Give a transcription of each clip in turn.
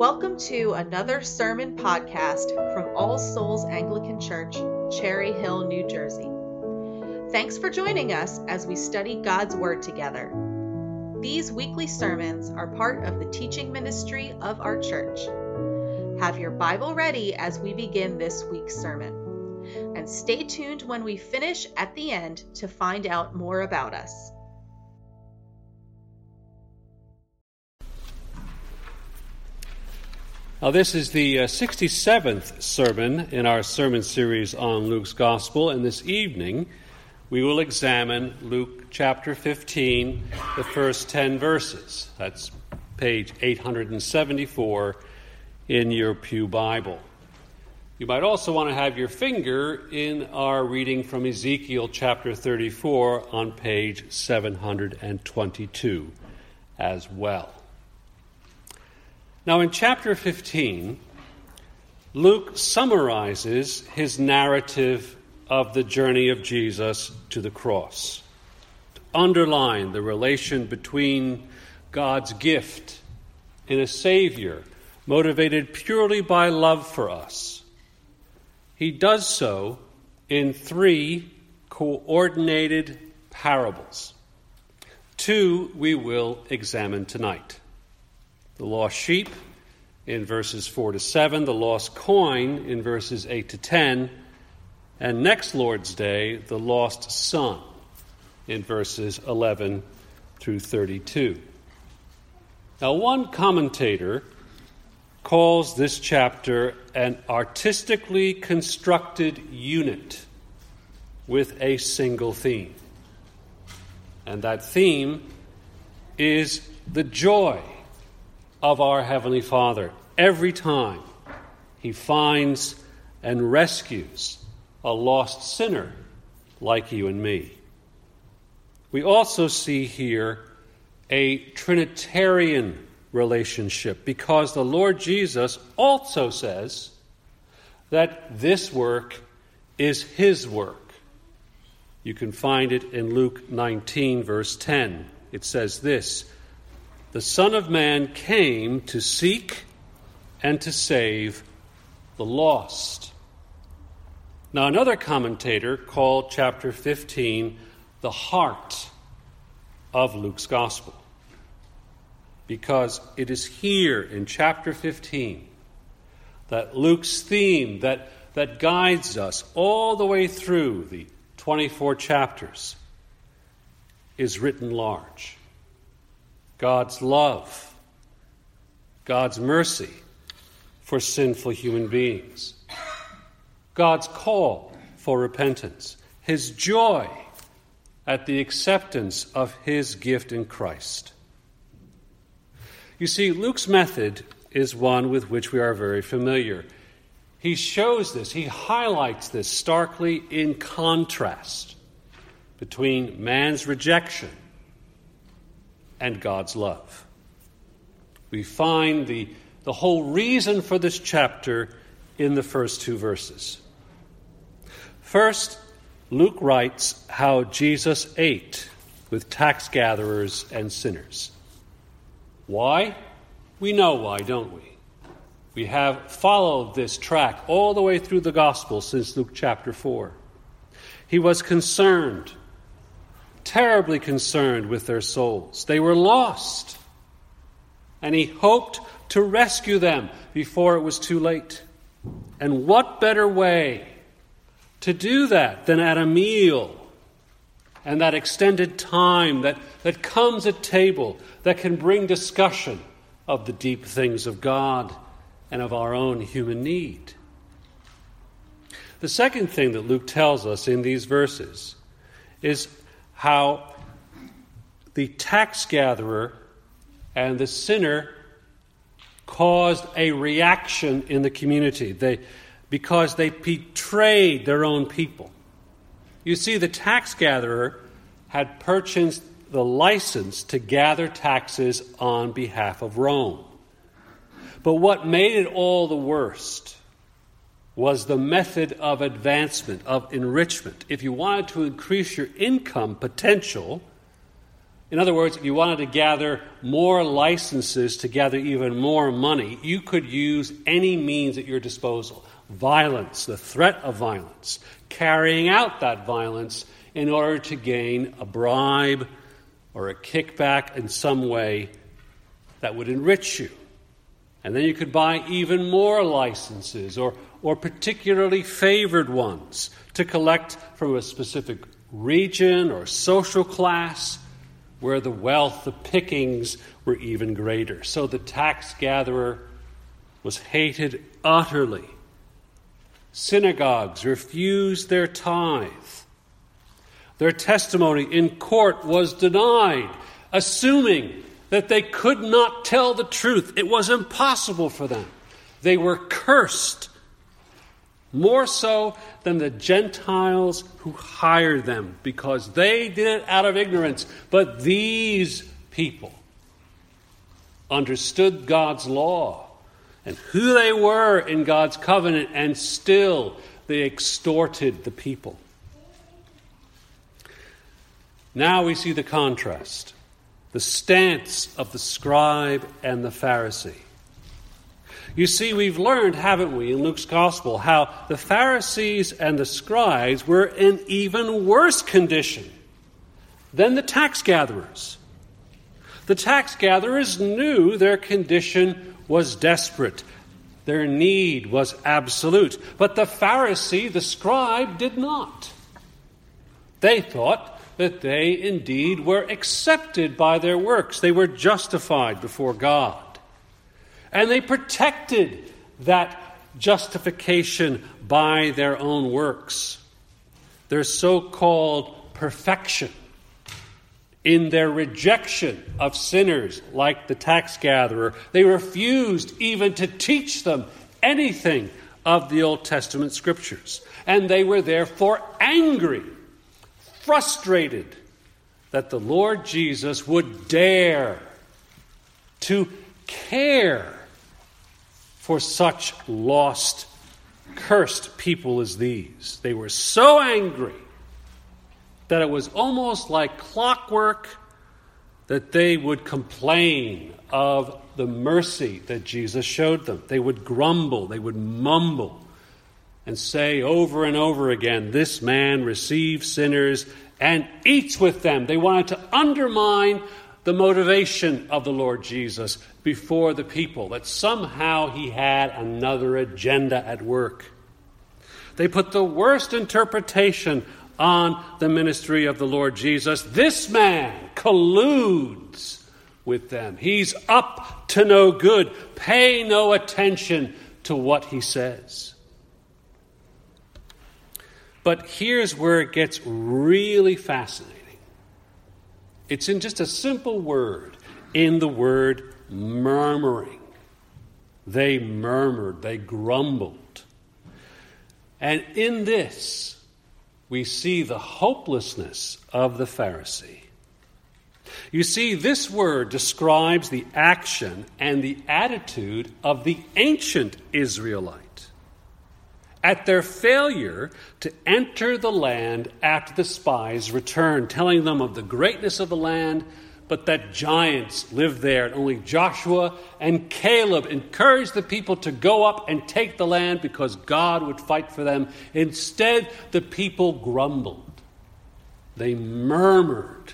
Welcome to another sermon podcast from All Souls Anglican Church, Cherry Hill, New Jersey. Thanks for joining us as we study God's Word together. These weekly sermons are part of the teaching ministry of our church. Have your Bible ready as we begin this week's sermon. And stay tuned when we finish at the end to find out more about us. Now, this is the uh, 67th sermon in our sermon series on Luke's Gospel, and this evening we will examine Luke chapter 15, the first 10 verses. That's page 874 in your Pew Bible. You might also want to have your finger in our reading from Ezekiel chapter 34 on page 722 as well. Now, in chapter 15, Luke summarizes his narrative of the journey of Jesus to the cross, to underline the relation between God's gift in a Savior motivated purely by love for us. He does so in three coordinated parables. Two we will examine tonight the lost sheep in verses 4 to 7, the lost coin in verses 8 to 10, and next Lord's Day, the lost son in verses 11 through 32. Now, one commentator calls this chapter an artistically constructed unit with a single theme. And that theme is the joy of our Heavenly Father every time He finds and rescues a lost sinner like you and me. We also see here a Trinitarian relationship because the Lord Jesus also says that this work is His work. You can find it in Luke 19, verse 10. It says this the Son of Man came to seek and to save the lost. Now, another commentator called chapter 15 the heart of Luke's gospel because it is here in chapter 15 that Luke's theme that, that guides us all the way through the 24 chapters is written large. God's love, God's mercy for sinful human beings, God's call for repentance, His joy at the acceptance of His gift in Christ. You see, Luke's method is one with which we are very familiar. He shows this, he highlights this starkly in contrast between man's rejection and God's love. We find the, the whole reason for this chapter in the first two verses. First, Luke writes how Jesus ate with tax gatherers and sinners. Why? We know why, don't we? We have followed this track all the way through the gospel since Luke chapter 4. He was concerned terribly concerned with their souls. They were lost. And he hoped to rescue them before it was too late. And what better way to do that than at a meal and that extended time that, that comes at table that can bring discussion of the deep things of God and of our own human need? The second thing that Luke tells us in these verses is how the tax gatherer and the sinner caused a reaction in the community they, because they betrayed their own people. You see, the tax gatherer had purchased the license to gather taxes on behalf of Rome. But what made it all the worst was the method of advancement, of enrichment. If you wanted to increase your income potential, In other words, if you wanted to gather more licenses to gather even more money, you could use any means at your disposal violence, the threat of violence, carrying out that violence in order to gain a bribe or a kickback in some way that would enrich you. And then you could buy even more licenses or, or particularly favored ones to collect from a specific region or social class where the wealth, the pickings were even greater. So the tax gatherer was hated utterly. Synagogues refused their tithe. Their testimony in court was denied, assuming that they could not tell the truth. It was impossible for them. They were cursed more so than the Gentiles who hired them, because they did it out of ignorance. But these people understood God's law and who they were in God's covenant, and still they extorted the people. Now we see the contrast the stance of the scribe and the Pharisee. You see, we've learned, haven't we, in Luke's gospel, how the Pharisees and the scribes were in even worse condition than the tax gatherers. The tax gatherers knew their condition was desperate, their need was absolute. But the Pharisee, the scribe, did not. They thought that they indeed were accepted by their works, they were justified before God. And they protected that justification by their own works. Their so called perfection in their rejection of sinners like the tax gatherer. They refused even to teach them anything of the Old Testament scriptures. And they were therefore angry, frustrated that the Lord Jesus would dare to care for such lost, cursed people as these. They were so angry that it was almost like clockwork that they would complain of the mercy that Jesus showed them. They would grumble, they would mumble, and say over and over again, This man receives sinners and eats with them. They wanted to undermine the motivation of the Lord Jesus before the people, that somehow he had another agenda at work. They put the worst interpretation on the ministry of the Lord Jesus. This man colludes with them. He's up to no good. Pay no attention to what he says. But here's where it gets really fascinating. It's in just a simple word, in the word murmuring. They murmured, they grumbled. And in this, we see the hopelessness of the Pharisee. You see, this word describes the action and the attitude of the ancient Israelite at their failure to enter the land after the spies returned, telling them of the greatness of the land, but that giants lived there. And only Joshua and Caleb encouraged the people to go up and take the land because God would fight for them. Instead, the people grumbled. They murmured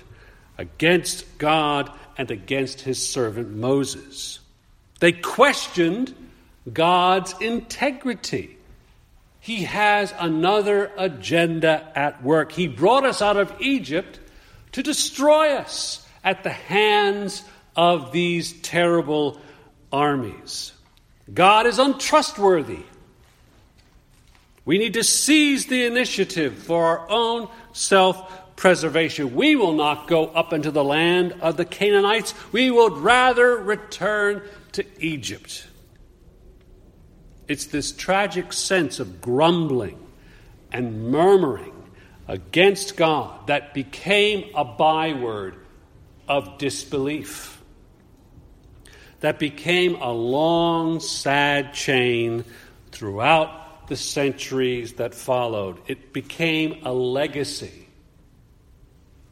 against God and against his servant Moses. They questioned God's integrity. He has another agenda at work. He brought us out of Egypt to destroy us at the hands of these terrible armies. God is untrustworthy. We need to seize the initiative for our own self preservation. We will not go up into the land of the Canaanites. We would rather return to Egypt. It's this tragic sense of grumbling and murmuring against God that became a byword of disbelief. That became a long, sad chain throughout the centuries that followed. It became a legacy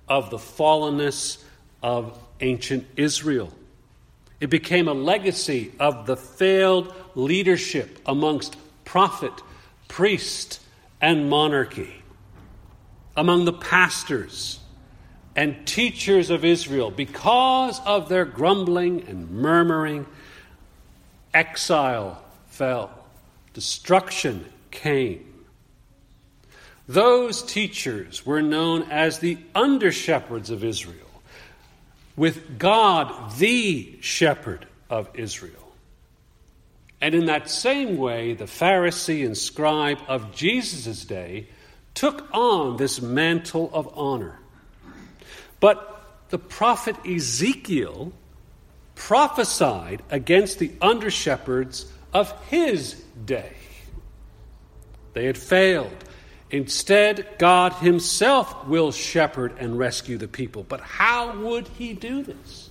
of the fallenness of ancient Israel. It became a legacy of the failed leadership amongst prophet, priest, and monarchy, among the pastors and teachers of Israel. Because of their grumbling and murmuring, exile fell, destruction came. Those teachers were known as the under shepherds of Israel, with God the shepherd of Israel. And in that same way, the Pharisee and scribe of Jesus' day took on this mantle of honor. But the prophet Ezekiel prophesied against the under shepherds of his day. They had failed. Instead, God Himself will shepherd and rescue the people. But how would He do this?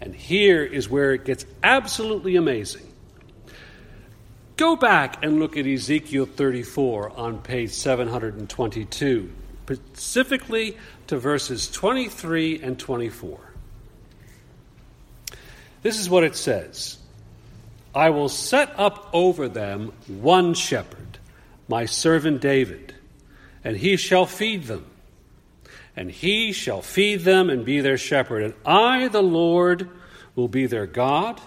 And here is where it gets absolutely amazing. Go back and look at Ezekiel 34 on page 722, specifically to verses 23 and 24. This is what it says I will set up over them one shepherd, my servant David, and he shall feed them. And he shall feed them and be their shepherd. And I, the Lord, will be their God,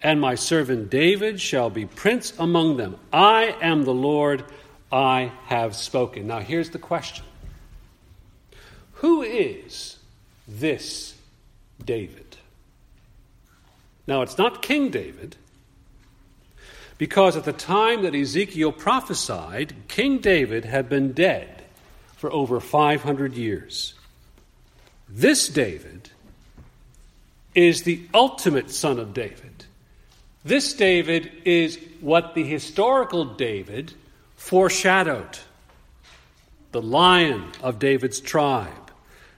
and my servant David shall be prince among them. I am the Lord, I have spoken. Now, here's the question Who is this David? Now, it's not King David, because at the time that Ezekiel prophesied, King David had been dead for over 500 years. This David is the ultimate son of David. This David is what the historical David foreshadowed the lion of David's tribe.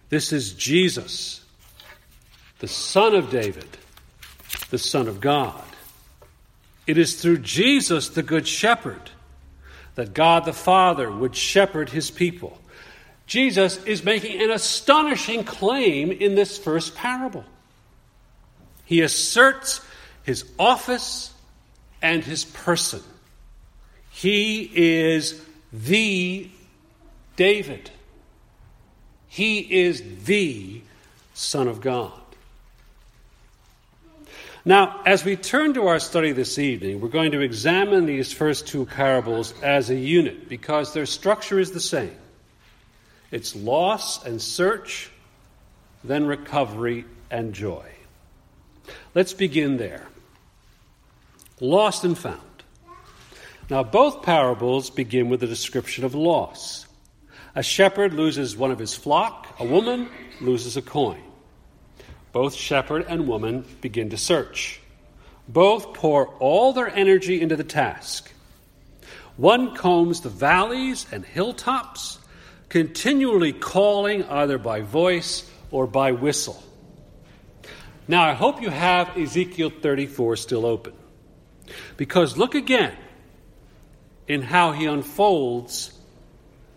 This is Jesus, the son of David the Son of God. It is through Jesus, the Good Shepherd, that God the Father would shepherd his people. Jesus is making an astonishing claim in this first parable. He asserts his office and his person. He is the David. He is the Son of God. Now, as we turn to our study this evening, we're going to examine these first two parables as a unit because their structure is the same it's loss and search, then recovery and joy. Let's begin there. Lost and found. Now, both parables begin with a description of loss. A shepherd loses one of his flock, a woman loses a coin. Both shepherd and woman begin to search. Both pour all their energy into the task. One combs the valleys and hilltops, continually calling either by voice or by whistle. Now, I hope you have Ezekiel 34 still open. Because look again in how he unfolds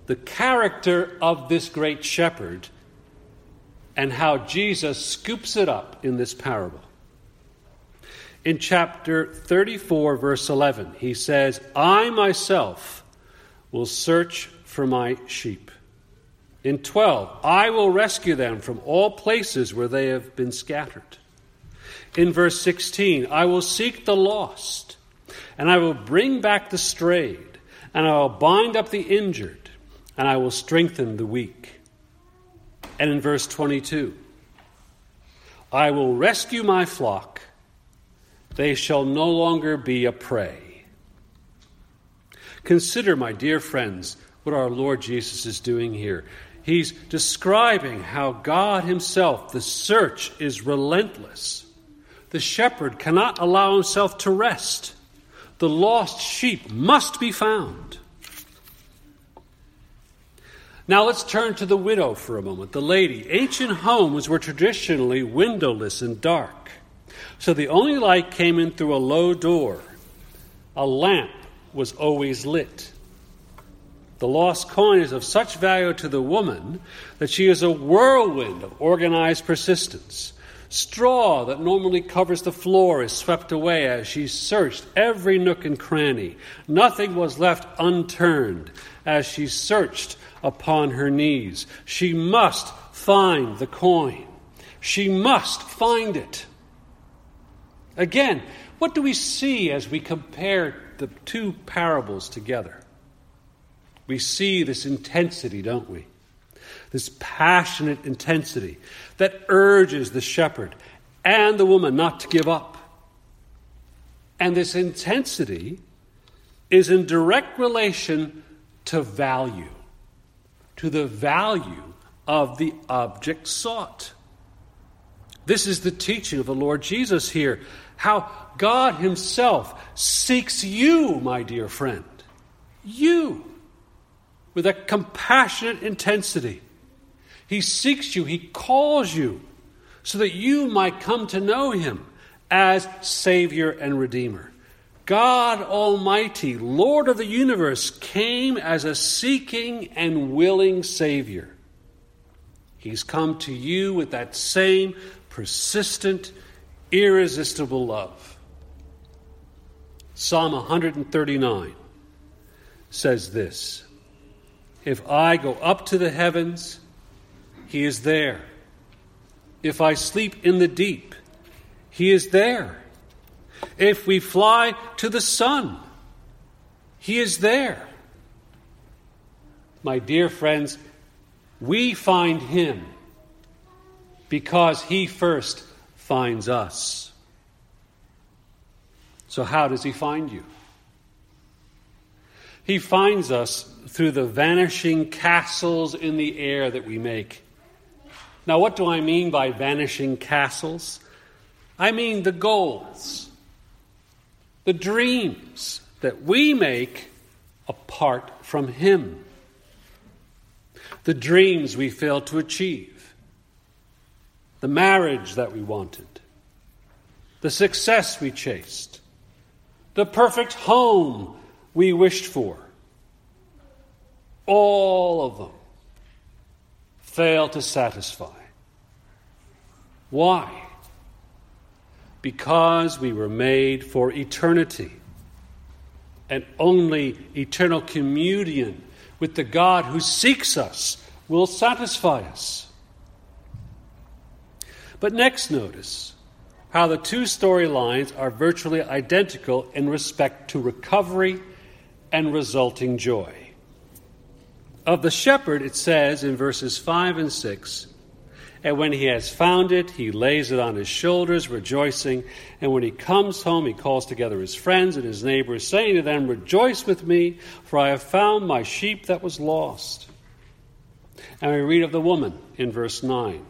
the character of this great shepherd and how Jesus scoops it up in this parable. In chapter 34, verse 11, he says, I myself will search for my sheep. In 12, I will rescue them from all places where they have been scattered. In verse 16, I will seek the lost, and I will bring back the strayed, and I will bind up the injured, and I will strengthen the weak. And in verse 22, I will rescue my flock, they shall no longer be a prey. Consider, my dear friends, what our Lord Jesus is doing here. He's describing how God Himself, the search is relentless. The shepherd cannot allow himself to rest. The lost sheep must be found. Now let's turn to the widow for a moment, the lady. Ancient homes were traditionally windowless and dark, so the only light came in through a low door. A lamp was always lit. The lost coin is of such value to the woman that she is a whirlwind of organized persistence. Straw that normally covers the floor is swept away as she searched every nook and cranny. Nothing was left unturned as she searched upon her knees. She must find the coin. She must find it. Again, what do we see as we compare the two parables together? We see this intensity, don't we? This passionate intensity that urges the shepherd and the woman not to give up. And this intensity is in direct relation to value, to the value of the object sought. This is the teaching of the Lord Jesus here. How God Himself seeks you, my dear friend. You. With a compassionate intensity. He seeks you, He calls you, so that you might come to know Him as Savior and Redeemer. God Almighty, Lord of the universe, came as a seeking and willing Savior. He's come to you with that same persistent, irresistible love. Psalm 139 says this If I go up to the heavens, he is there. If I sleep in the deep, He is there. If we fly to the sun, He is there. My dear friends, we find Him because He first finds us. So, how does He find you? He finds us through the vanishing castles in the air that we make. Now, what do I mean by vanishing castles? I mean the goals, the dreams that we make apart from Him, the dreams we fail to achieve, the marriage that we wanted, the success we chased, the perfect home we wished for. All of them fail to satisfy. Why? Because we were made for eternity. And only eternal communion with the God who seeks us will satisfy us. But next, notice how the two storylines are virtually identical in respect to recovery and resulting joy. Of the shepherd, it says in verses 5 and 6 and when he has found it, he lays it on his shoulders, rejoicing. And when he comes home, he calls together his friends and his neighbors, saying to them, Rejoice with me, for I have found my sheep that was lost. And we read of the woman in verse 9.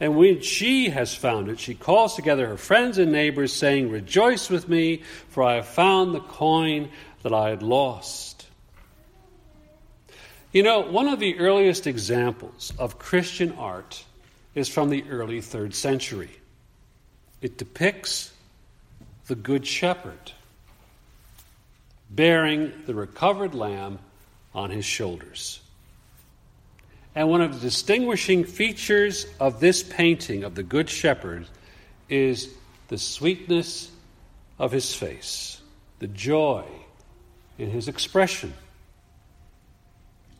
And when she has found it, she calls together her friends and neighbors, saying, Rejoice with me, for I have found the coin that I had lost. You know, one of the earliest examples of Christian art is from the early third century. It depicts the Good Shepherd bearing the recovered lamb on his shoulders. And one of the distinguishing features of this painting of the Good Shepherd is the sweetness of his face, the joy in his expression.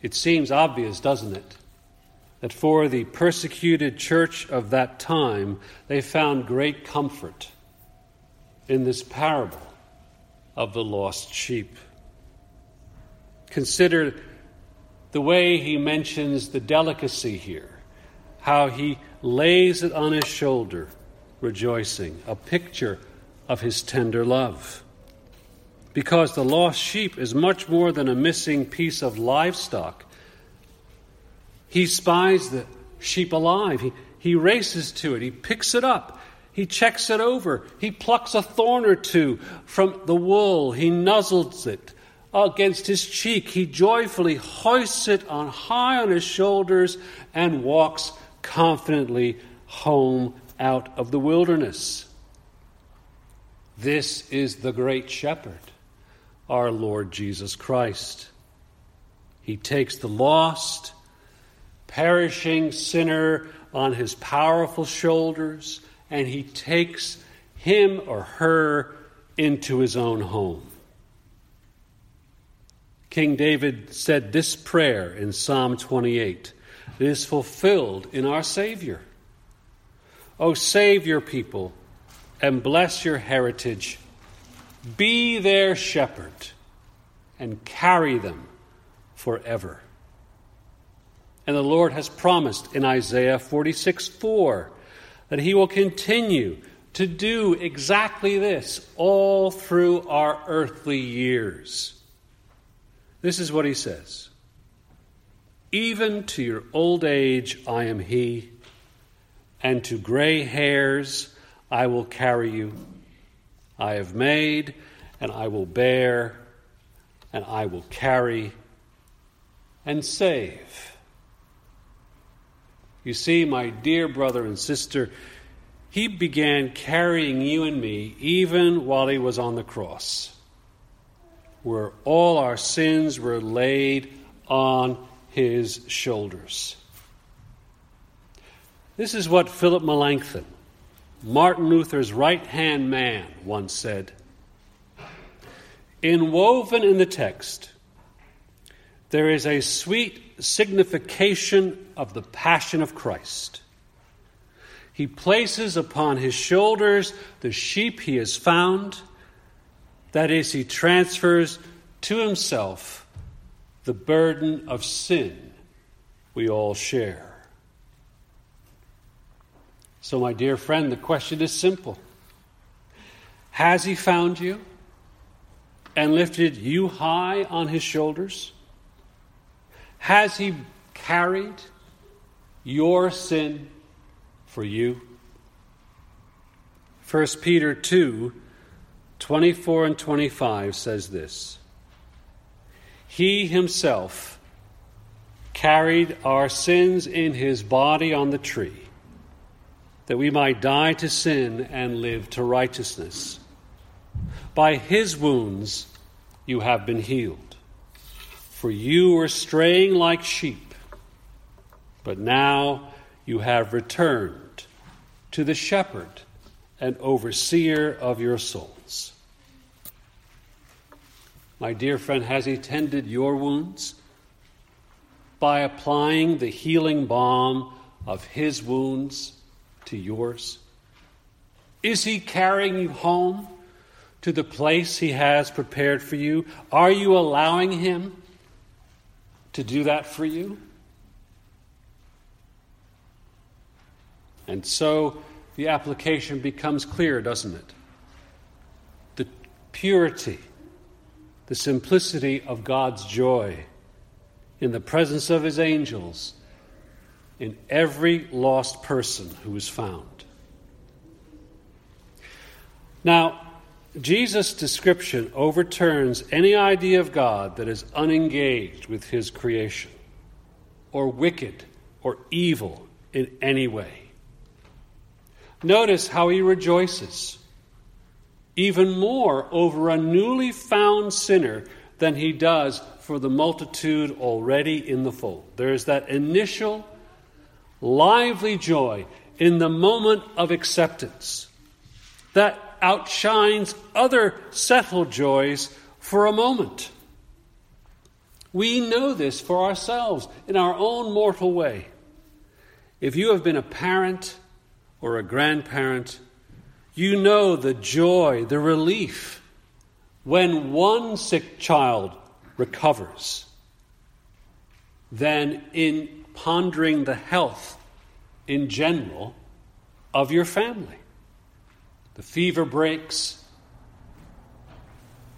It seems obvious, doesn't it? That for the persecuted church of that time, they found great comfort in this parable of the lost sheep. Consider the way he mentions the delicacy here, how he lays it on his shoulder, rejoicing, a picture of his tender love. Because the lost sheep is much more than a missing piece of livestock he spies the sheep alive. He, he races to it. He picks it up. He checks it over. He plucks a thorn or two from the wool. He nuzzles it against his cheek. He joyfully hoists it on high on his shoulders and walks confidently home out of the wilderness. This is the great shepherd, our Lord Jesus Christ. He takes the lost, perishing sinner on his powerful shoulders, and he takes him or her into his own home. King David said this prayer in Psalm 28. It is fulfilled in our Savior. O save your people and bless your heritage. Be their shepherd and carry them forever. And the Lord has promised in Isaiah 46 4 that He will continue to do exactly this all through our earthly years. This is what He says Even to your old age I am He, and to gray hairs I will carry you. I have made, and I will bear, and I will carry and save. You see, my dear brother and sister, he began carrying you and me even while he was on the cross, where all our sins were laid on his shoulders. This is what Philip Melanchthon, Martin Luther's right hand man, once said. Inwoven in the text, there is a sweet signification of the passion of Christ. He places upon his shoulders the sheep he has found. That is, he transfers to himself the burden of sin we all share. So, my dear friend, the question is simple Has he found you and lifted you high on his shoulders? Has he carried your sin for you? 1 Peter 2 24 and 25 says this He himself carried our sins in his body on the tree, that we might die to sin and live to righteousness. By his wounds you have been healed. For you were straying like sheep, but now you have returned to the shepherd and overseer of your souls. My dear friend, has he tended your wounds? By applying the healing balm of his wounds to yours? Is he carrying you home to the place he has prepared for you? Are you allowing him to do that for you? And so the application becomes clear, doesn't it? The purity, the simplicity of God's joy in the presence of his angels in every lost person who is found. Now, Jesus' description overturns any idea of God that is unengaged with his creation, or wicked, or evil in any way. Notice how he rejoices even more over a newly found sinner than he does for the multitude already in the fold. There is that initial lively joy in the moment of acceptance that outshines other settled joys for a moment. We know this for ourselves in our own mortal way. If you have been a parent or a grandparent, you know the joy, the relief when one sick child recovers than in pondering the health in general of your family. The fever breaks.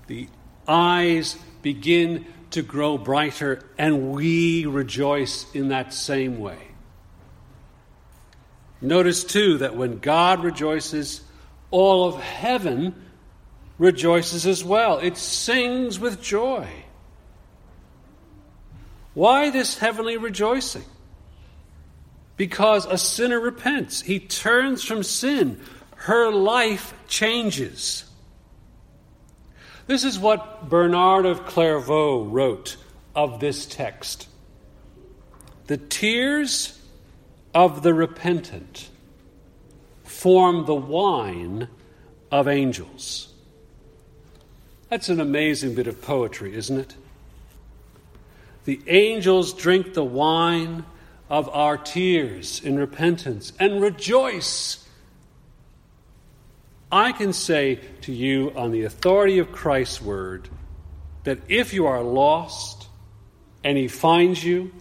The eyes begin to grow brighter, and we rejoice in that same way. Notice, too, that when God rejoices, all of heaven rejoices as well. It sings with joy. Why this heavenly rejoicing? Because a sinner repents, he turns from sin, her life changes. This is what Bernard of Clairvaux wrote of this text. The tears of the repentant form the wine of angels. That's an amazing bit of poetry, isn't it? The angels drink the wine of our tears in repentance and rejoice. I can say to you, on the authority of Christ's word, that if you are lost and he finds you,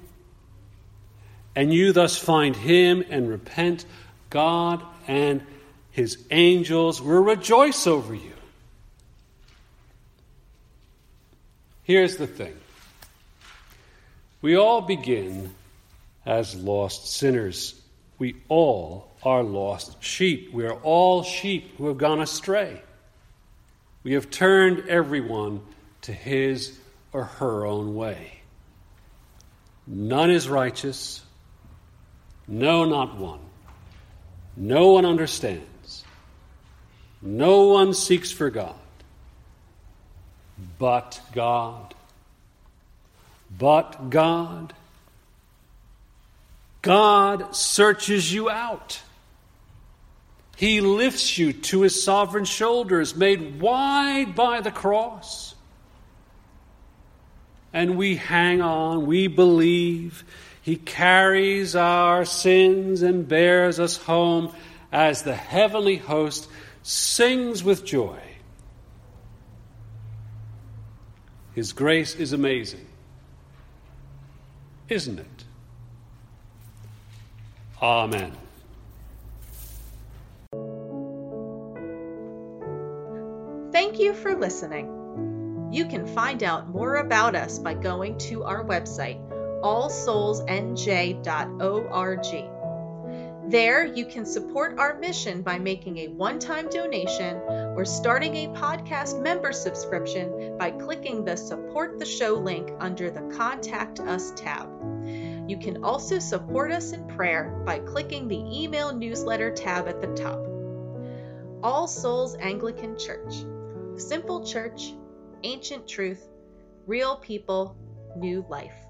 and you thus find him and repent, God and his angels will rejoice over you. Here's the thing we all begin as lost sinners. We all are lost sheep. We are all sheep who have gone astray. We have turned everyone to his or her own way. None is righteous, no, not one. No one understands. No one seeks for God. But God. But God. God searches you out. He lifts you to his sovereign shoulders, made wide by the cross. And we hang on, we believe. He carries our sins and bears us home as the heavenly host sings with joy. His grace is amazing, isn't it? Amen. For listening. You can find out more about us by going to our website, allsoulsnj.org. There, you can support our mission by making a one time donation or starting a podcast member subscription by clicking the Support the Show link under the Contact Us tab. You can also support us in prayer by clicking the email newsletter tab at the top. All Souls Anglican Church. Simple church, ancient truth, real people, new life.